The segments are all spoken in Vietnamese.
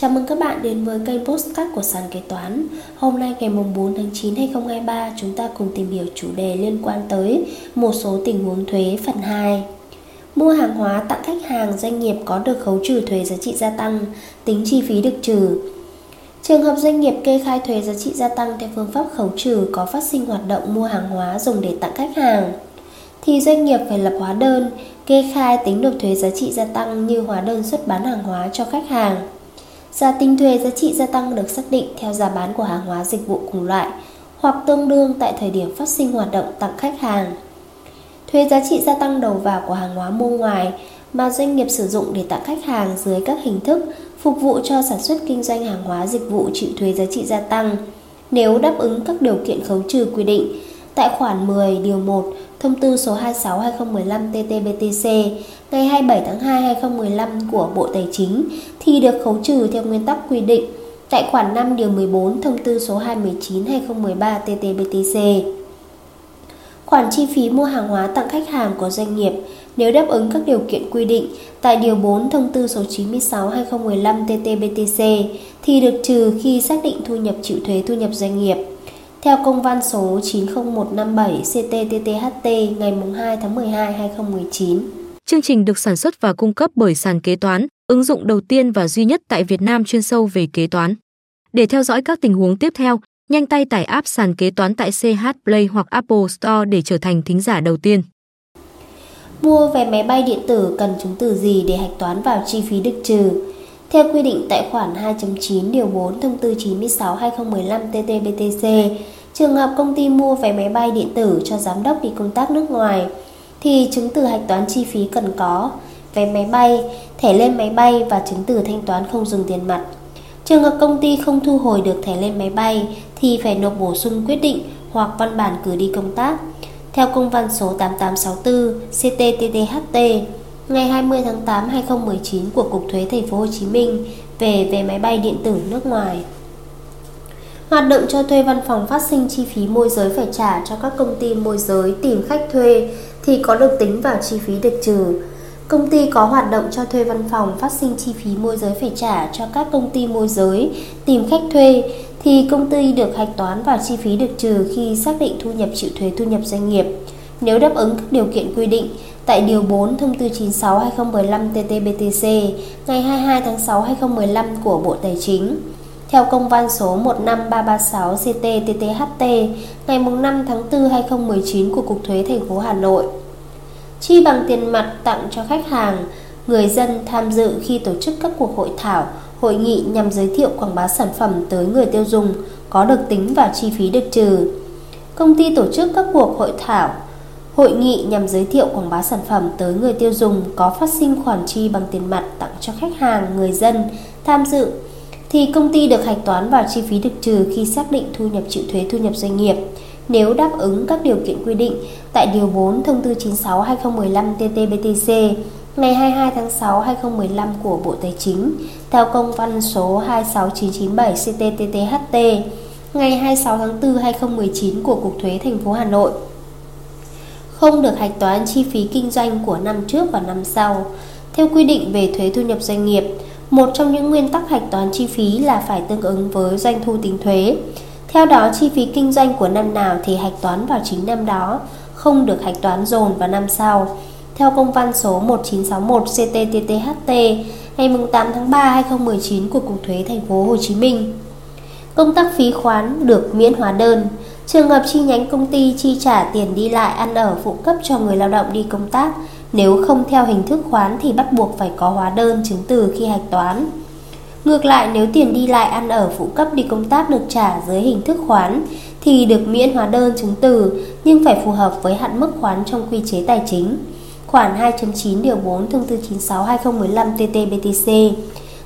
Chào mừng các bạn đến với kênh Postcard của Sàn Kế Toán. Hôm nay ngày 4 tháng 9 2023 chúng ta cùng tìm hiểu chủ đề liên quan tới một số tình huống thuế phần 2 Mua hàng hóa tặng khách hàng doanh nghiệp có được khấu trừ thuế giá trị gia tăng, tính chi phí được trừ. Trường hợp doanh nghiệp kê khai thuế giá trị gia tăng theo phương pháp khấu trừ có phát sinh hoạt động mua hàng hóa dùng để tặng khách hàng thì doanh nghiệp phải lập hóa đơn, kê khai tính nộp thuế giá trị gia tăng như hóa đơn xuất bán hàng hóa cho khách hàng. Giá tinh thuế giá trị gia tăng được xác định theo giá bán của hàng hóa, dịch vụ cùng loại, hoặc tương đương tại thời điểm phát sinh hoạt động tặng khách hàng. Thuế giá trị gia tăng đầu vào của hàng hóa mua ngoài mà doanh nghiệp sử dụng để tặng khách hàng dưới các hình thức phục vụ cho sản xuất kinh doanh hàng hóa, dịch vụ chịu thuế giá trị gia tăng nếu đáp ứng các điều kiện khấu trừ quy định, tại khoản 10 điều 1 Thông tư số 26/2015 TT-BTC ngày 27 tháng 2 2015 của Bộ Tài chính thì được khấu trừ theo nguyên tắc quy định tại khoản 5 điều 14 Thông tư số 219/2013 TT-BTC. Khoản chi phí mua hàng hóa tặng khách hàng của doanh nghiệp nếu đáp ứng các điều kiện quy định tại Điều 4 Thông tư số 96-2015 TT-BTC thì được trừ khi xác định thu nhập chịu thuế thu nhập doanh nghiệp. Theo công văn số 90157 CTTTHT ngày 2 tháng 12 2019. Chương trình được sản xuất và cung cấp bởi sàn kế toán, ứng dụng đầu tiên và duy nhất tại Việt Nam chuyên sâu về kế toán. Để theo dõi các tình huống tiếp theo, nhanh tay tải app sàn kế toán tại CH Play hoặc Apple Store để trở thành thính giả đầu tiên. Mua vé máy bay điện tử cần chứng từ gì để hạch toán vào chi phí được trừ? Theo quy định tại khoản 2.9 điều 4 thông tư 96/2015 TT-BTC, trường hợp công ty mua vé máy bay điện tử cho giám đốc đi công tác nước ngoài thì chứng từ hạch toán chi phí cần có vé máy bay, thẻ lên máy bay và chứng từ thanh toán không dùng tiền mặt. Trường hợp công ty không thu hồi được thẻ lên máy bay thì phải nộp bổ sung quyết định hoặc văn bản cử đi công tác. Theo công văn số 8864 CTTTHT ngày 20 tháng 8 2019 của Cục Thuế Thành phố Hồ Chí Minh về vé máy bay điện tử nước ngoài. Hoạt động cho thuê văn phòng phát sinh chi phí môi giới phải trả cho các công ty môi giới tìm khách thuê thì có được tính vào chi phí được trừ. Công ty có hoạt động cho thuê văn phòng phát sinh chi phí môi giới phải trả cho các công ty môi giới tìm khách thuê thì công ty được hạch toán vào chi phí được trừ khi xác định thu nhập chịu thuế thu nhập doanh nghiệp. Nếu đáp ứng các điều kiện quy định tại Điều 4 Thông tư 96-2015 TT-BTC ngày 22 tháng 6 2015 của Bộ Tài chính theo công văn số 15336 CT-TTHT ngày 5 tháng 4 2019 của Cục Thuế thành phố Hà Nội. Chi bằng tiền mặt tặng cho khách hàng, người dân tham dự khi tổ chức các cuộc hội thảo, hội nghị nhằm giới thiệu quảng bá sản phẩm tới người tiêu dùng có được tính vào chi phí được trừ. Công ty tổ chức các cuộc hội thảo, hội nghị nhằm giới thiệu quảng bá sản phẩm tới người tiêu dùng có phát sinh khoản chi bằng tiền mặt tặng cho khách hàng, người dân tham dự thì công ty được hạch toán vào chi phí được trừ khi xác định thu nhập chịu thuế thu nhập doanh nghiệp. Nếu đáp ứng các điều kiện quy định tại Điều 4 Thông tư 96-2015 TT-BTC ngày 22 tháng 6 2015 của Bộ Tài chính theo công văn số 26997/CT-TTHT ngày 26 tháng 4 2019 của Cục Thuế thành phố Hà Nội không được hạch toán chi phí kinh doanh của năm trước và năm sau. Theo quy định về thuế thu nhập doanh nghiệp, một trong những nguyên tắc hạch toán chi phí là phải tương ứng với doanh thu tính thuế. Theo đó, chi phí kinh doanh của năm nào thì hạch toán vào chính năm đó, không được hạch toán dồn vào năm sau. Theo công văn số 1961 CTTTHT ngày 8 tháng 3 2019 của Cục Thuế Thành phố Hồ Chí Minh. Công tác phí khoán được miễn hóa đơn. Trường hợp chi nhánh công ty chi trả tiền đi lại ăn ở phụ cấp cho người lao động đi công tác, nếu không theo hình thức khoán thì bắt buộc phải có hóa đơn chứng từ khi hạch toán. Ngược lại, nếu tiền đi lại ăn ở phụ cấp đi công tác được trả dưới hình thức khoán thì được miễn hóa đơn chứng từ, nhưng phải phù hợp với hạn mức khoán trong quy chế tài chính. Khoản 2.9 điều 4 thông tư 96/2015 TT-BTC.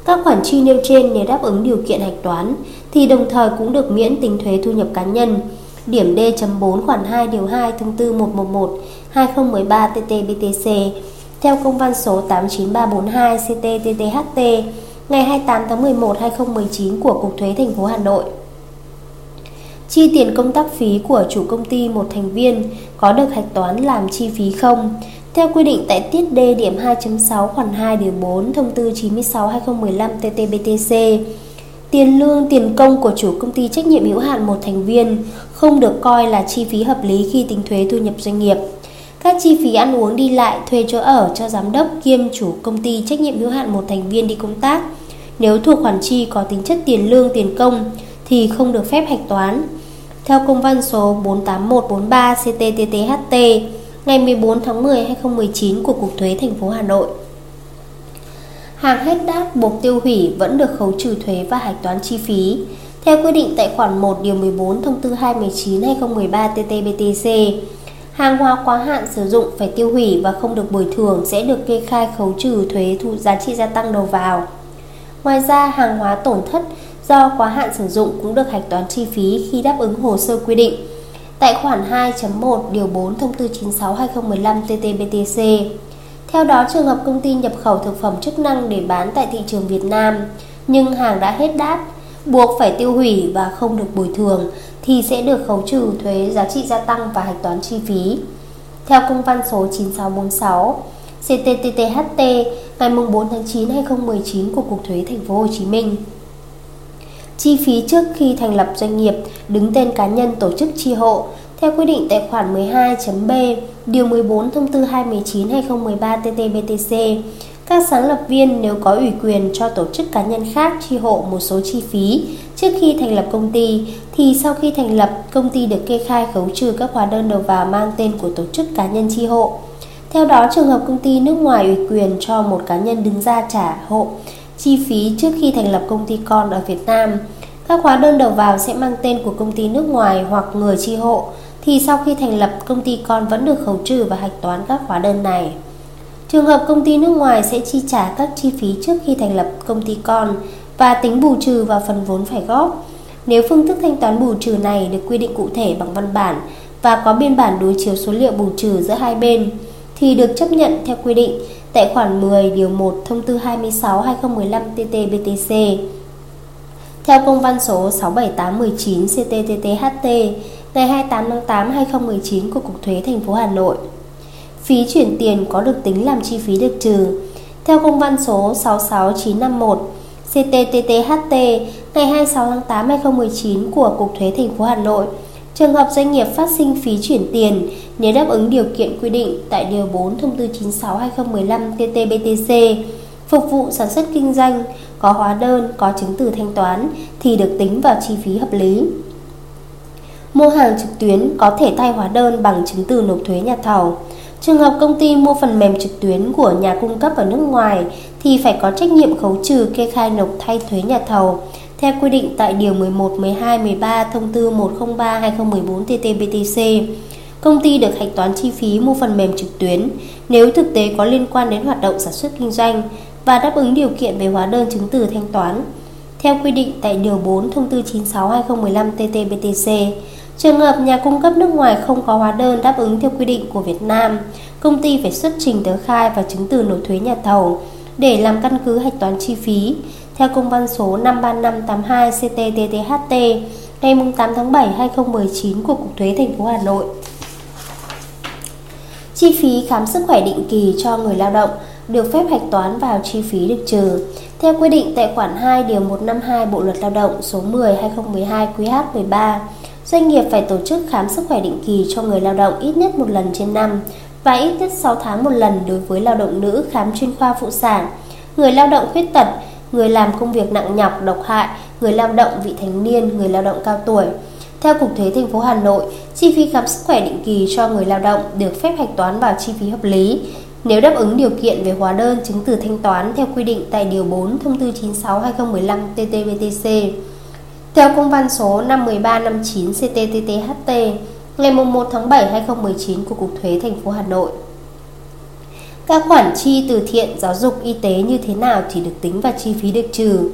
Các khoản chi nêu trên nếu đáp ứng điều kiện hạch toán thì đồng thời cũng được miễn tính thuế thu nhập cá nhân điểm D.4 khoản 2 điều 2 thông tư 111 2013 TT-BTC theo công văn số 89342 CT-TTHT ngày 28 tháng 11 2019 của Cục Thuế thành phố Hà Nội. Chi tiền công tác phí của chủ công ty một thành viên có được hạch toán làm chi phí không? Theo quy định tại tiết D điểm 2.6 khoản 2 điều 4 thông tư 96/2015/TT-BTC, tiền lương tiền công của chủ công ty trách nhiệm hữu hạn một thành viên không được coi là chi phí hợp lý khi tính thuế thu nhập doanh nghiệp. Các chi phí ăn uống đi lại, thuê chỗ ở cho giám đốc kiêm chủ công ty trách nhiệm hữu hạn một thành viên đi công tác nếu thuộc khoản chi có tính chất tiền lương tiền công thì không được phép hạch toán. Theo công văn số 48143 CTTTHT ngày 14 tháng 10 2019 của Cục Thuế thành phố Hà Nội. Hàng hết đát buộc tiêu hủy vẫn được khấu trừ thuế và hạch toán chi phí. Theo quy định tại khoản 1 điều 14 thông tư 219 2013 TT-BTC, hàng hóa quá hạn sử dụng phải tiêu hủy và không được bồi thường sẽ được kê khai khấu trừ thuế thu giá trị gia tăng đầu vào. Ngoài ra, hàng hóa tổn thất do quá hạn sử dụng cũng được hạch toán chi phí khi đáp ứng hồ sơ quy định. Tại khoản 2.1 điều 4 thông tư 96/2015 TT-BTC. Theo đó, trường hợp công ty nhập khẩu thực phẩm chức năng để bán tại thị trường Việt Nam nhưng hàng đã hết đát, buộc phải tiêu hủy và không được bồi thường thì sẽ được khấu trừ thuế giá trị gia tăng và hạch toán chi phí. Theo công văn số 9646 CTTTHT ngày 4 tháng 9 2019 của Cục Thuế Thành phố Hồ Chí Minh. Chi phí trước khi thành lập doanh nghiệp đứng tên cá nhân tổ chức chi hộ theo quy định tại khoản 12.b điều 14 thông tư 219 2013 TT-BTC các sáng lập viên nếu có ủy quyền cho tổ chức cá nhân khác chi hộ một số chi phí trước khi thành lập công ty thì sau khi thành lập công ty được kê khai khấu trừ các hóa đơn đầu vào mang tên của tổ chức cá nhân chi hộ. Theo đó, trường hợp công ty nước ngoài ủy quyền cho một cá nhân đứng ra trả hộ chi phí trước khi thành lập công ty con ở Việt Nam, các hóa đơn đầu vào sẽ mang tên của công ty nước ngoài hoặc người chi hộ, thì sau khi thành lập công ty con vẫn được khấu trừ và hạch toán các hóa đơn này. Trường hợp công ty nước ngoài sẽ chi trả các chi phí trước khi thành lập công ty con và tính bù trừ vào phần vốn phải góp. Nếu phương thức thanh toán bù trừ này được quy định cụ thể bằng văn bản và có biên bản đối chiếu số liệu bù trừ giữa hai bên, thì được chấp nhận theo quy định tại khoản 10 điều 1 thông tư 26/2015 TT-BTC. Theo công văn số 67819 CTTTHT ngày 28 tháng 8 2019 của Cục Thuế thành phố Hà Nội. Phí chuyển tiền có được tính làm chi phí được trừ. Theo công văn số 66951 CTTTHT ngày 26 tháng 8 2019 của Cục Thuế thành phố Hà Nội Trường hợp doanh nghiệp phát sinh phí chuyển tiền nếu đáp ứng điều kiện quy định tại Điều 4 Thông tư 96-2015 TT-BTC, phục vụ sản xuất kinh doanh, có hóa đơn, có chứng từ thanh toán thì được tính vào chi phí hợp lý. Mua hàng trực tuyến có thể thay hóa đơn bằng chứng từ nộp thuế nhà thầu. Trường hợp công ty mua phần mềm trực tuyến của nhà cung cấp ở nước ngoài thì phải có trách nhiệm khấu trừ kê khai nộp thay thuế nhà thầu theo quy định tại Điều 11, 12, 13 Thông tư 103-2014 TT-BTC. Công ty được hạch toán chi phí mua phần mềm trực tuyến nếu thực tế có liên quan đến hoạt động sản xuất kinh doanh và đáp ứng điều kiện về hóa đơn chứng từ thanh toán. Theo quy định tại Điều 4 Thông tư 96-2015 TT-BTC, trường hợp nhà cung cấp nước ngoài không có hóa đơn đáp ứng theo quy định của Việt Nam, công ty phải xuất trình tờ khai và chứng từ nộp thuế nhà thầu để làm căn cứ hạch toán chi phí theo công văn số 53582 CTTTHT ngày 8 tháng 7 2019 của Cục Thuế thành phố Hà Nội. Chi phí khám sức khỏe định kỳ cho người lao động được phép hạch toán vào chi phí được trừ. Theo quy định tại khoản 2 điều 152 Bộ luật Lao động số 10 2012 QH13, doanh nghiệp phải tổ chức khám sức khỏe định kỳ cho người lao động ít nhất một lần trên năm và ít nhất 6 tháng một lần đối với lao động nữ khám chuyên khoa phụ sản, người lao động khuyết tật, người làm công việc nặng nhọc, độc hại, người lao động vị thành niên, người lao động cao tuổi. Theo Cục Thuế thành phố Hà Nội, chi phí khám sức khỏe định kỳ cho người lao động được phép hạch toán vào chi phí hợp lý nếu đáp ứng điều kiện về hóa đơn chứng từ thanh toán theo quy định tại Điều 4 Thông tư 96-2015 TT-BTC. Theo công văn số 51359 CTTTHT ngày 1 tháng 7 2019 của Cục Thuế thành phố Hà Nội. Các khoản chi từ thiện, giáo dục, y tế như thế nào thì được tính vào chi phí được trừ.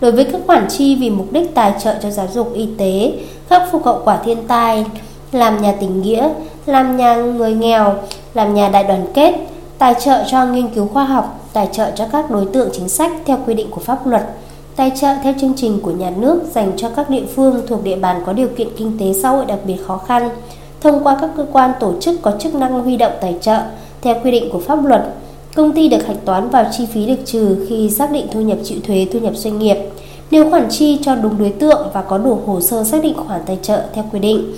Đối với các khoản chi vì mục đích tài trợ cho giáo dục y tế, khắc phục hậu quả thiên tai, làm nhà tình nghĩa, làm nhà người nghèo, làm nhà đại đoàn kết, tài trợ cho nghiên cứu khoa học, tài trợ cho các đối tượng chính sách theo quy định của pháp luật, tài trợ theo chương trình của nhà nước dành cho các địa phương thuộc địa bàn có điều kiện kinh tế xã hội đặc biệt khó khăn, thông qua các cơ quan tổ chức có chức năng huy động tài trợ, Theo quy định của pháp luật, công ty được hạch toán vào chi phí được trừ khi xác định thu nhập chịu thuế thu nhập doanh nghiệp nếu khoản chi cho đúng đối tượng và có đủ hồ sơ xác định khoản tài trợ theo quy định.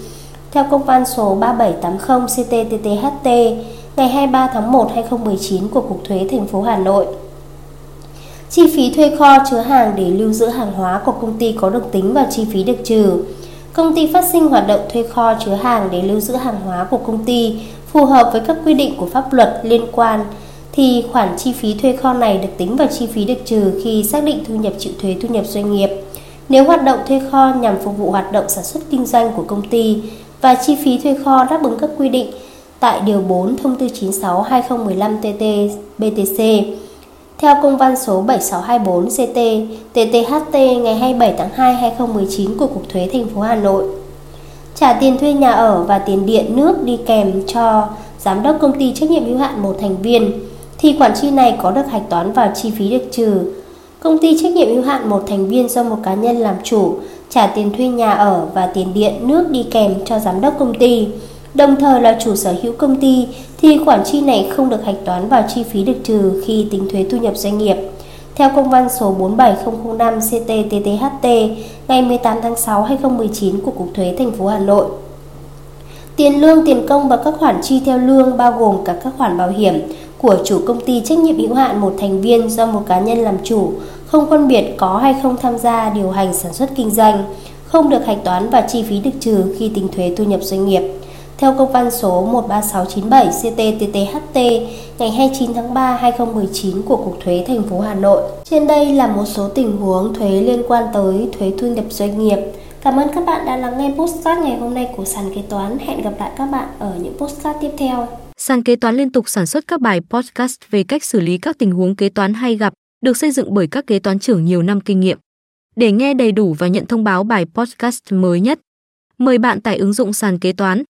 Theo công văn số 3780 CTTTHT ngày 23 tháng 1 2019 của Cục Thuế thành phố Hà Nội, Chi phí thuê kho chứa hàng để lưu giữ hàng hóa của công ty có được tính vào chi phí được trừ. Công ty phát sinh hoạt động thuê kho chứa hàng để lưu giữ hàng hóa của công ty phù hợp với các quy định của pháp luật liên quan thì khoản chi phí thuê kho này được tính vào chi phí được trừ khi xác định thu nhập chịu thuế thu nhập doanh nghiệp. Nếu hoạt động thuê kho nhằm phục vụ hoạt động sản xuất kinh doanh của công ty và chi phí thuê kho đáp ứng các quy định tại Điều 4 Thông tư 96-2015-TT-BTC theo công văn số 7624 CT TTHT ngày 27 tháng 2 2019 của Cục Thuế thành phố Hà Nội. Trả tiền thuê nhà ở và tiền điện nước đi kèm cho giám đốc công ty trách nhiệm hữu hạn một thành viên, thì khoản chi này có được hạch toán vào chi phí được trừ. Công ty trách nhiệm hữu hạn một thành viên do một cá nhân làm chủ, trả tiền thuê nhà ở và tiền điện nước đi kèm cho giám đốc công ty đồng thời là chủ sở hữu công ty thì khoản chi này không được hạch toán vào chi phí được trừ khi tính thuế thu nhập doanh nghiệp. Theo công văn số 47005 CTTTHT ngày 18 tháng 6 2019 của Cục Thuế thành phố Hà Nội. Tiền lương, tiền công và các khoản chi theo lương bao gồm cả các khoản bảo hiểm của chủ công ty trách nhiệm hữu hạn một thành viên do một cá nhân làm chủ, không phân biệt có hay không tham gia điều hành sản xuất kinh doanh, không được hạch toán và chi phí được trừ khi tính thuế thu nhập doanh nghiệp theo công văn số 13697 CTTTHT ngày 29 tháng 3 2019 của Cục Thuế thành phố Hà Nội. Trên đây là một số tình huống thuế liên quan tới thuế thu nhập doanh nghiệp. Cảm ơn các bạn đã lắng nghe postcard ngày hôm nay của sàn kế toán. Hẹn gặp lại các bạn ở những postcard tiếp theo. Sàn kế toán liên tục sản xuất các bài podcast về cách xử lý các tình huống kế toán hay gặp, được xây dựng bởi các kế toán trưởng nhiều năm kinh nghiệm. Để nghe đầy đủ và nhận thông báo bài podcast mới nhất, mời bạn tải ứng dụng sàn kế toán